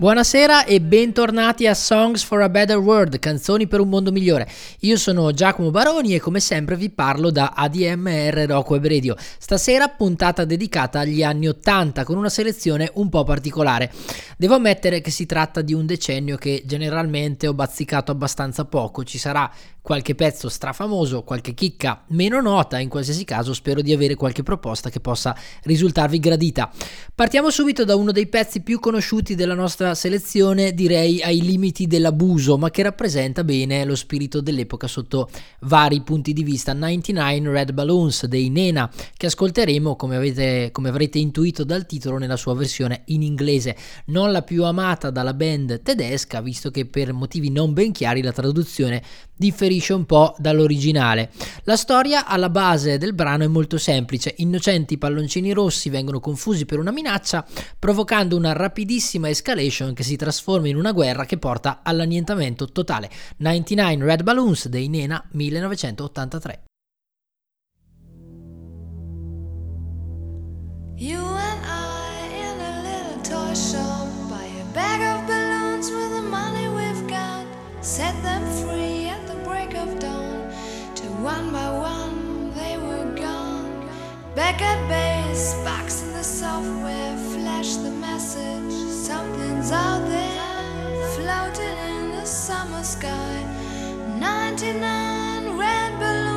Buonasera e bentornati a Songs for a Better World, canzoni per un mondo migliore. Io sono Giacomo Baroni e come sempre vi parlo da ADMR Rock Web Radio. Stasera puntata dedicata agli anni 80 con una selezione un po' particolare. Devo ammettere che si tratta di un decennio che generalmente ho bazzicato abbastanza poco, ci sarà qualche pezzo strafamoso, qualche chicca meno nota, in qualsiasi caso spero di avere qualche proposta che possa risultarvi gradita. Partiamo subito da uno dei pezzi più conosciuti della nostra selezione, direi ai limiti dell'abuso, ma che rappresenta bene lo spirito dell'epoca sotto vari punti di vista. 99 Red Balloons dei Nena, che ascolteremo come, avete, come avrete intuito dal titolo nella sua versione in inglese, non la più amata dalla band tedesca, visto che per motivi non ben chiari la traduzione differisce un po' dall'originale. La storia alla base del brano è molto semplice, innocenti palloncini rossi vengono confusi per una minaccia, provocando una rapidissima escalation che si trasforma in una guerra che porta all'annientamento totale. 99 Red Balloons dei Nena 1983. You and I in a little toy shop buy a bag of balloons with the money we've got, set them one by one they were gone. Back at base, box in the software, flash the message. Something's out there, floating in the summer sky. 99 red balloons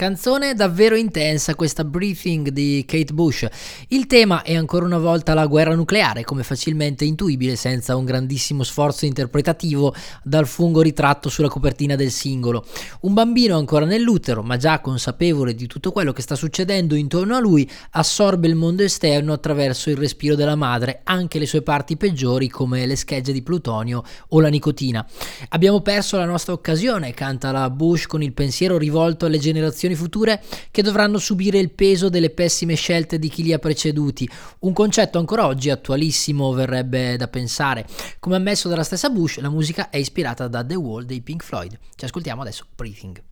Canzone davvero intensa questa Breathing di Kate Bush. Il tema è ancora una volta la guerra nucleare, come facilmente intuibile senza un grandissimo sforzo interpretativo dal fungo ritratto sulla copertina del singolo. Un bambino ancora nell'utero, ma già consapevole di tutto quello che sta succedendo intorno a lui, assorbe il mondo esterno attraverso il respiro della madre, anche le sue parti peggiori come le schegge di plutonio o la nicotina. Abbiamo perso la nostra occasione, canta la Bush con il pensiero rivolto alle generazioni generazioni future che dovranno subire il peso delle pessime scelte di chi li ha preceduti. Un concetto ancora oggi attualissimo verrebbe da pensare. Come ammesso dalla stessa Bush, la musica è ispirata da The Wall dei Pink Floyd. Ci ascoltiamo adesso Breathing.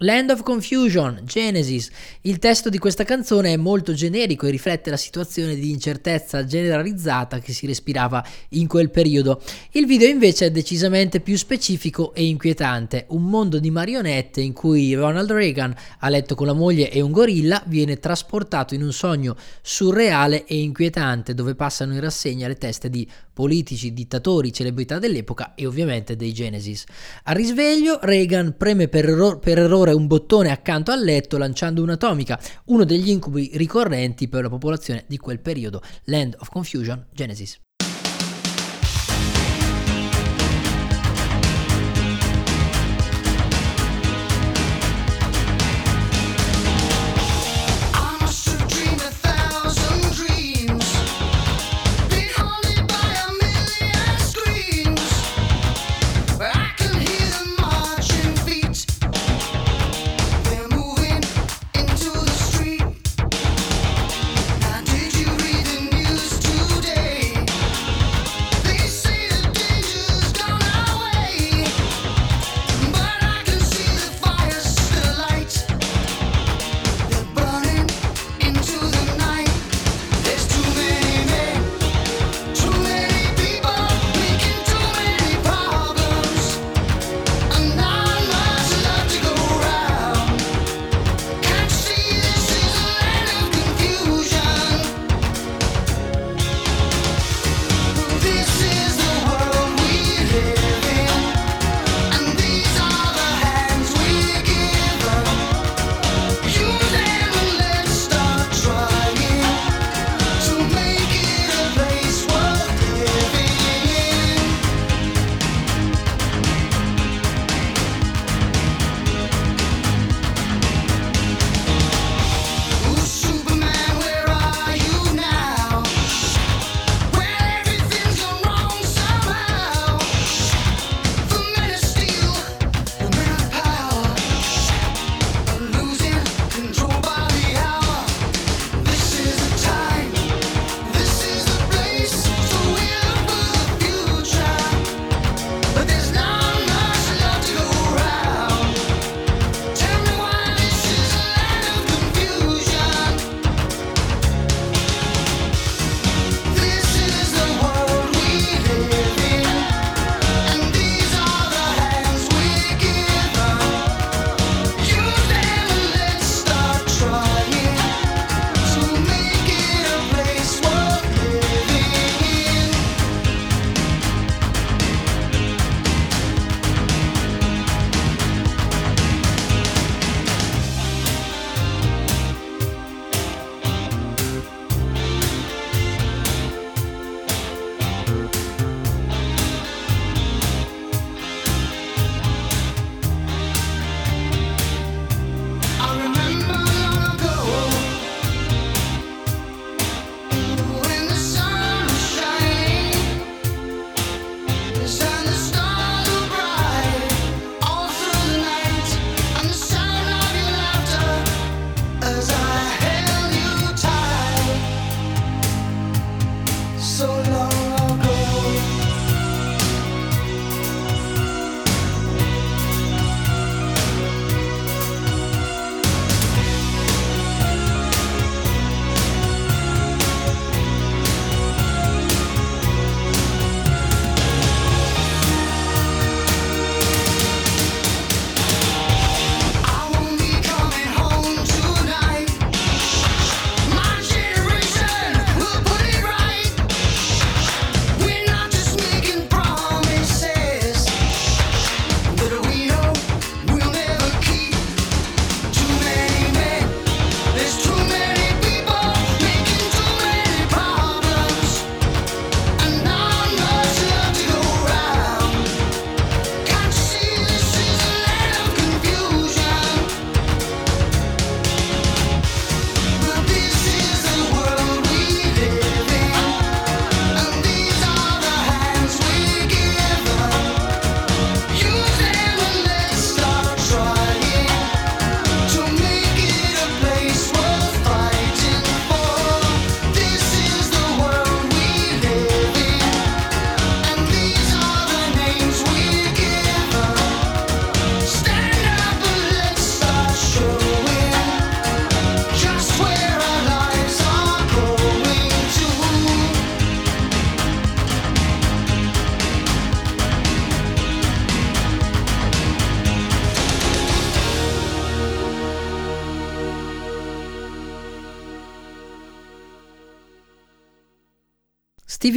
Land of Confusion, Genesis. Il testo di questa canzone è molto generico e riflette la situazione di incertezza generalizzata che si respirava in quel periodo. Il video invece è decisamente più specifico e inquietante. Un mondo di marionette in cui Ronald Reagan, a letto con la moglie e un gorilla, viene trasportato in un sogno surreale e inquietante dove passano in rassegna le teste di politici, dittatori, celebrità dell'epoca e ovviamente dei Genesis. Al risveglio Reagan preme per, erro- per errore un bottone accanto al letto lanciando un'atomica, uno degli incubi ricorrenti per la popolazione di quel periodo. Land of Confusion, Genesis.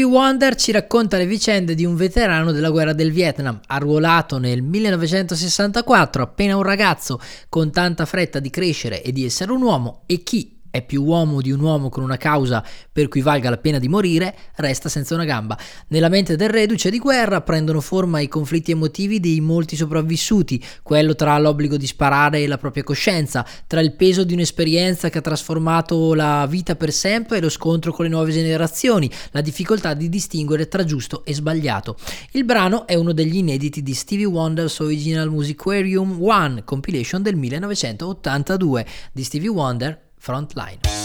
Wonder ci racconta le vicende di un veterano della guerra del Vietnam, arruolato nel 1964, appena un ragazzo, con tanta fretta di crescere e di essere un uomo, e chi è più uomo di un uomo con una causa per cui valga la pena di morire, resta senza una gamba. Nella mente del reduce di guerra prendono forma i conflitti emotivi di molti sopravvissuti, quello tra l'obbligo di sparare e la propria coscienza, tra il peso di un'esperienza che ha trasformato la vita per sempre e lo scontro con le nuove generazioni, la difficoltà di distinguere tra giusto e sbagliato. Il brano è uno degli inediti di Stevie Wonder's Original Musicarium One, compilation del 1982 di Stevie Wonder Frontline.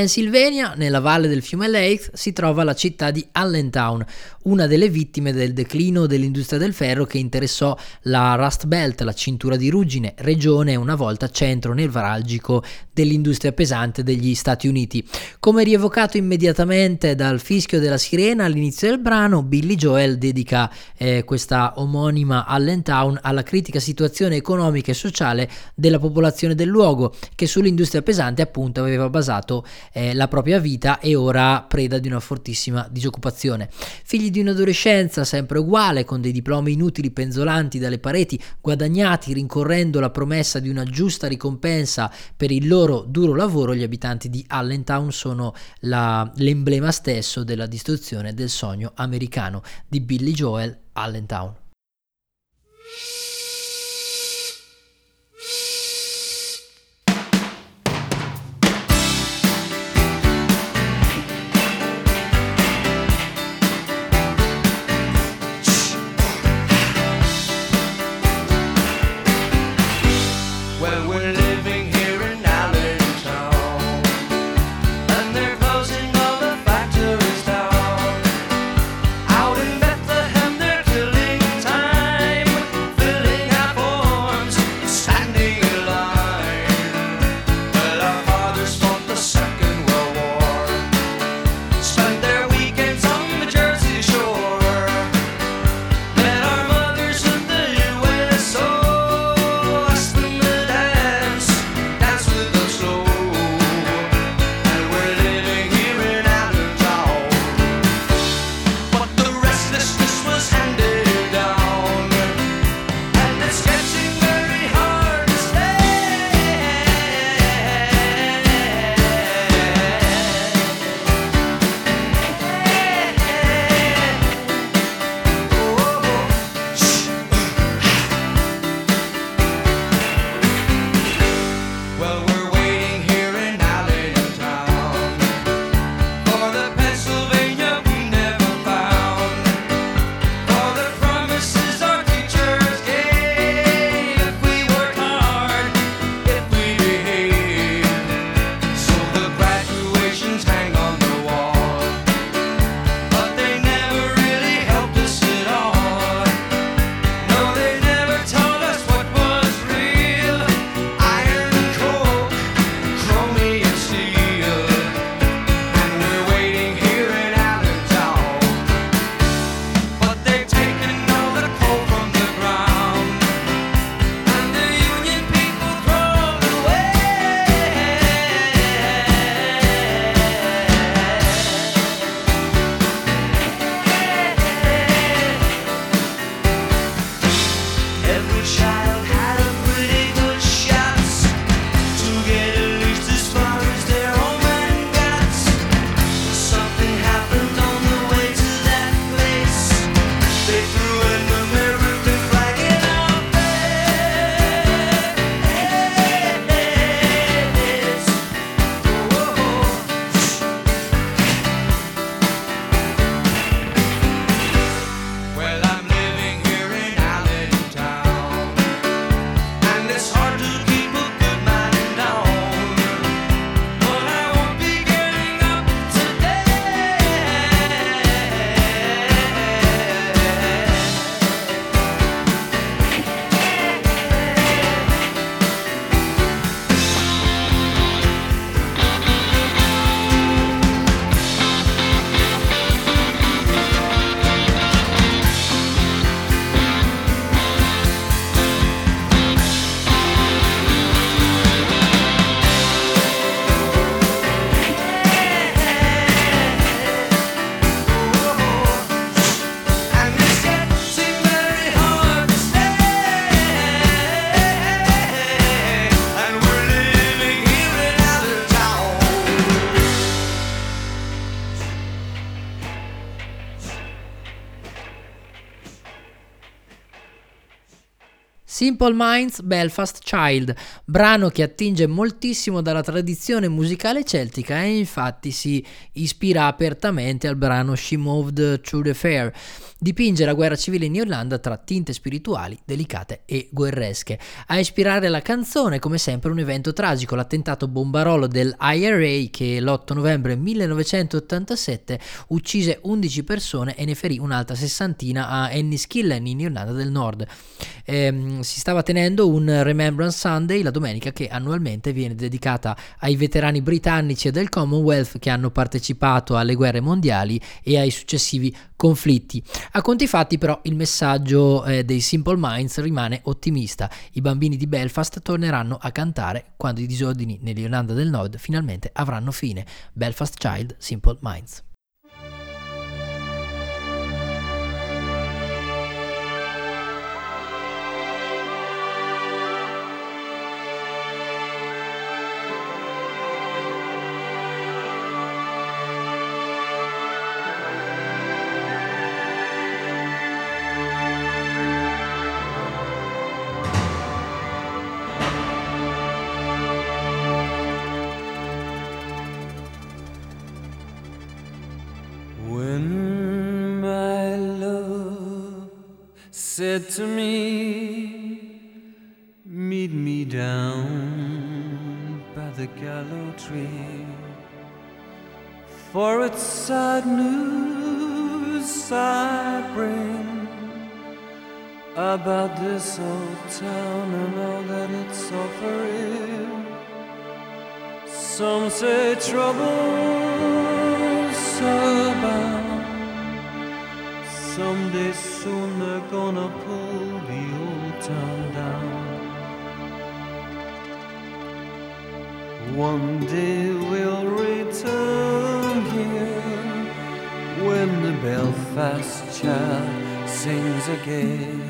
Pennsylvania, nella valle del fiume Lake, si trova la città di Allentown, una delle vittime del declino dell'industria del ferro che interessò la Rust Belt, la cintura di ruggine, regione una volta centro nevralgico dell'industria pesante degli Stati Uniti. Come rievocato immediatamente dal fischio della sirena all'inizio del brano, Billy Joel dedica eh, questa omonima Allentown alla critica situazione economica e sociale della popolazione del luogo, che sull'industria pesante appunto aveva basato eh, la propria vita e ora preda di una fortissima disoccupazione. Figli di un'adolescenza sempre uguale, con dei diplomi inutili penzolanti dalle pareti, guadagnati rincorrendo la promessa di una giusta ricompensa per il loro duro lavoro, gli abitanti di Allentown sono la, l'emblema stesso della distruzione del sogno americano di Billy Joel Allentown. Simple Minds Belfast Child, brano che attinge moltissimo dalla tradizione musicale celtica e infatti si ispira apertamente al brano She Moved Through the Fair. Dipinge la guerra civile in Irlanda tra tinte spirituali, delicate e guerresche. A ispirare la canzone, come sempre, un evento tragico, l'attentato bombarolo del IRA che l'8 novembre 1987 uccise 11 persone e ne ferì un'altra sessantina a Enniskillen in Irlanda del Nord. Eh, si stava tenendo un Remembrance Sunday la domenica che annualmente viene dedicata ai veterani britannici e del Commonwealth che hanno partecipato alle guerre mondiali e ai successivi conflitti. A conti fatti però il messaggio eh, dei Simple Minds rimane ottimista. I bambini di Belfast torneranno a cantare quando i disordini nell'Irlanda del Nord finalmente avranno fine. Belfast Child, Simple Minds. Said to me, Meet me down by the gallows tree. For it's sad news I bring about this old town and all that it's offering. Some say trouble's about. Someday soon they're gonna pull the old town down. One day we'll return here when the Belfast child sings again.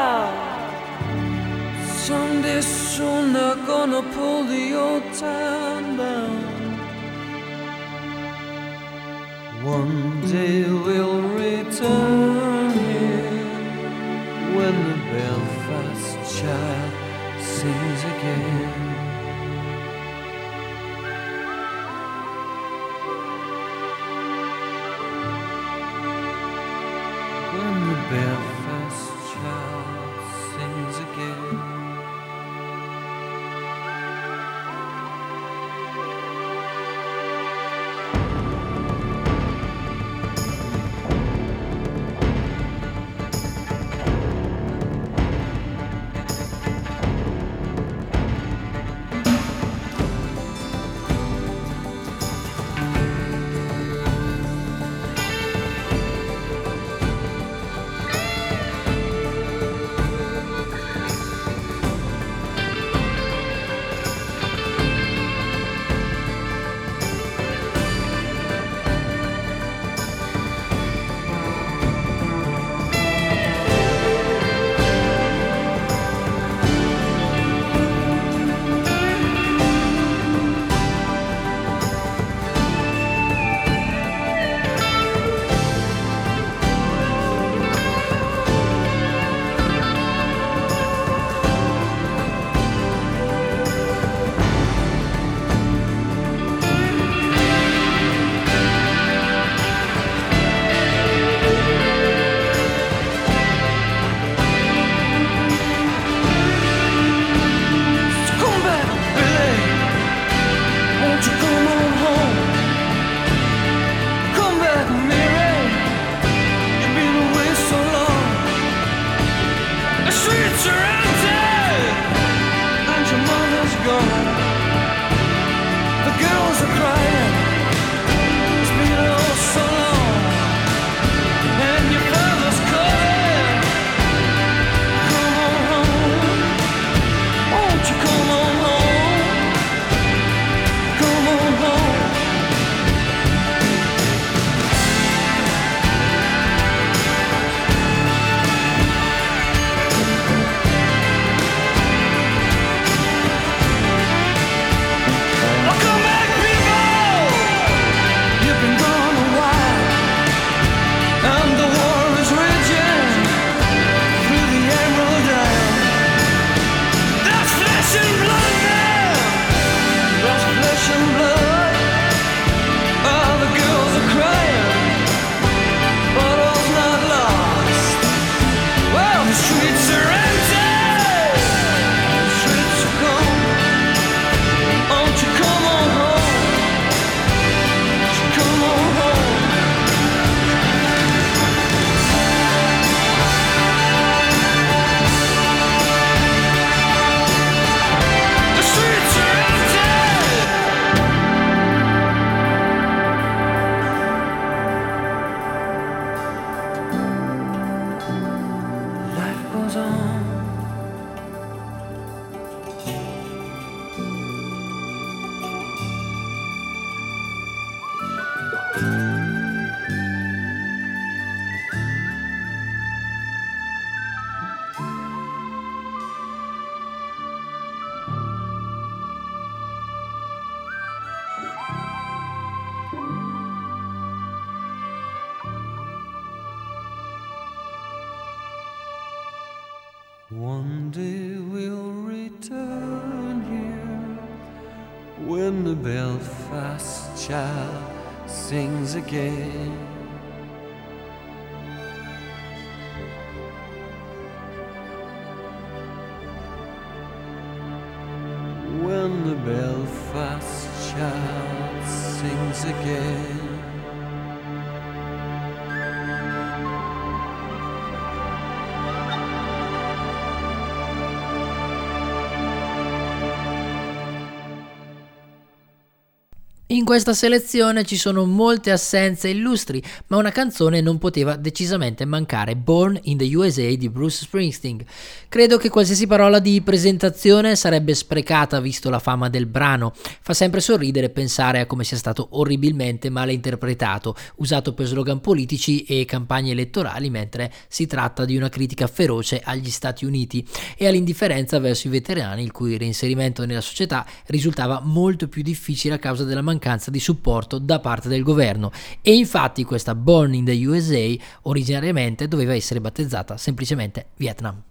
Soon they're gonna pull the old town down. One day we'll return here when the Belfast child sings again. When the Belfast One day we'll return here when the Belfast child sings again. Questa selezione ci sono molte assenze illustri, ma una canzone non poteva decisamente mancare, Born in the USA di Bruce Springsteen. Credo che qualsiasi parola di presentazione sarebbe sprecata visto la fama del brano. Fa sempre sorridere pensare a come sia stato orribilmente male interpretato, usato per slogan politici e campagne elettorali, mentre si tratta di una critica feroce agli Stati Uniti e all'indifferenza verso i veterani il cui reinserimento nella società risultava molto più difficile a causa della mancanza mancanza di supporto da parte del governo e infatti questa Born in the USA originariamente doveva essere battezzata semplicemente Vietnam.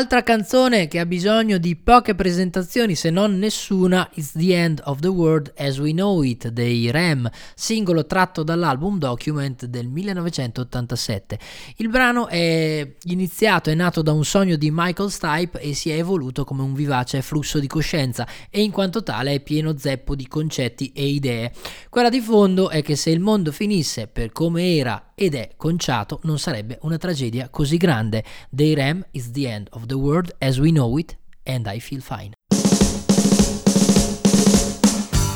Altra canzone che ha bisogno di poche presentazioni, se non nessuna, It's the End of the World as We Know It dei Ram, singolo tratto dall'album Document del 1987. Il brano è iniziato, è nato da un sogno di Michael Stipe e si è evoluto come un vivace flusso di coscienza e in quanto tale è pieno zeppo di concetti e idee. Quella di fondo è che se il mondo finisse per come era ed è conciato non sarebbe una tragedia così grande. Dei Ram is the end of the the world as we know it, and I feel fine.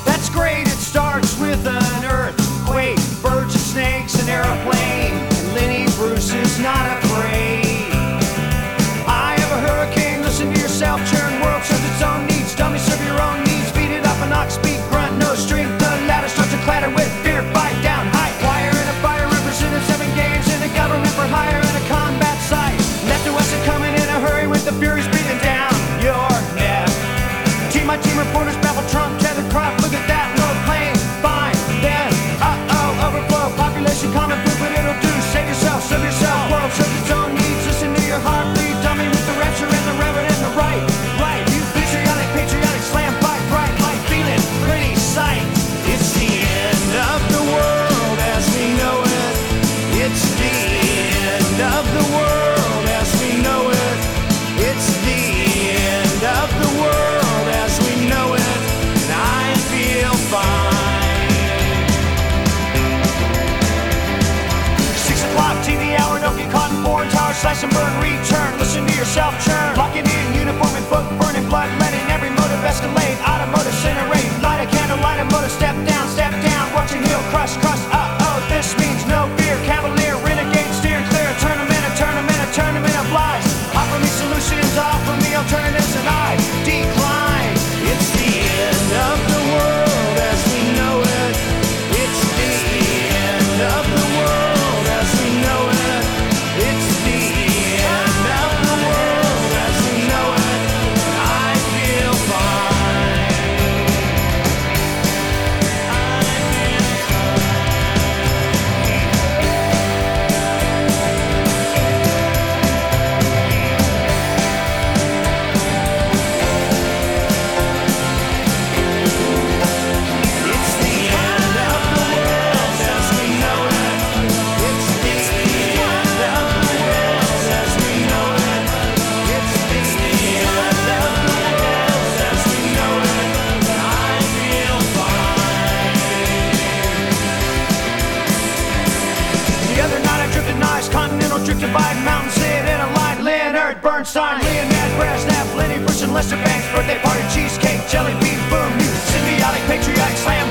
That's great, it starts with an earthquake, birds and snakes, an airplane, Lenny Bruce is not a Fury's Einstein, Leonard Brezhnev, Lenny Bruce, and Lester Banks, birthday party, cheesecake, jelly bean, boom, symbiotic, patriotic, slam.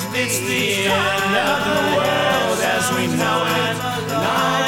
It's the end of the world as we know it.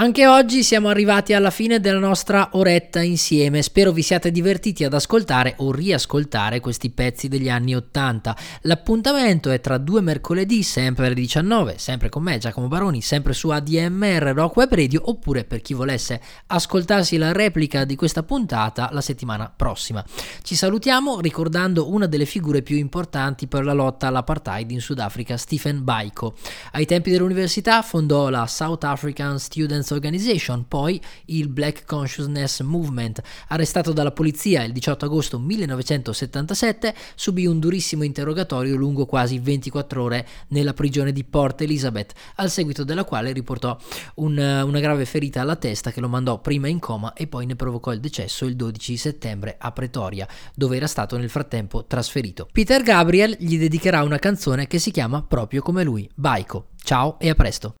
Anche oggi siamo arrivati alla fine della nostra oretta insieme. Spero vi siate divertiti ad ascoltare o riascoltare questi pezzi degli anni 80. L'appuntamento è tra due mercoledì, sempre alle 19, sempre con me, Giacomo Baroni, sempre su ADMR Rock Web Radio, oppure per chi volesse ascoltarsi la replica di questa puntata la settimana prossima. Ci salutiamo ricordando una delle figure più importanti per la lotta all'apartheid in Sudafrica, Stephen Baiko. Ai tempi dell'università fondò la South African Students Organization, poi il Black Consciousness Movement. Arrestato dalla polizia il 18 agosto 1977, subì un durissimo interrogatorio lungo quasi 24 ore nella prigione di Port Elizabeth, al seguito della quale riportò un, una grave ferita alla testa che lo mandò prima in coma e poi ne provocò il decesso il 12 settembre a Pretoria, dove era stato nel frattempo trasferito. Peter Gabriel gli dedicherà una canzone che si chiama proprio come lui, Baiko. Ciao e a presto.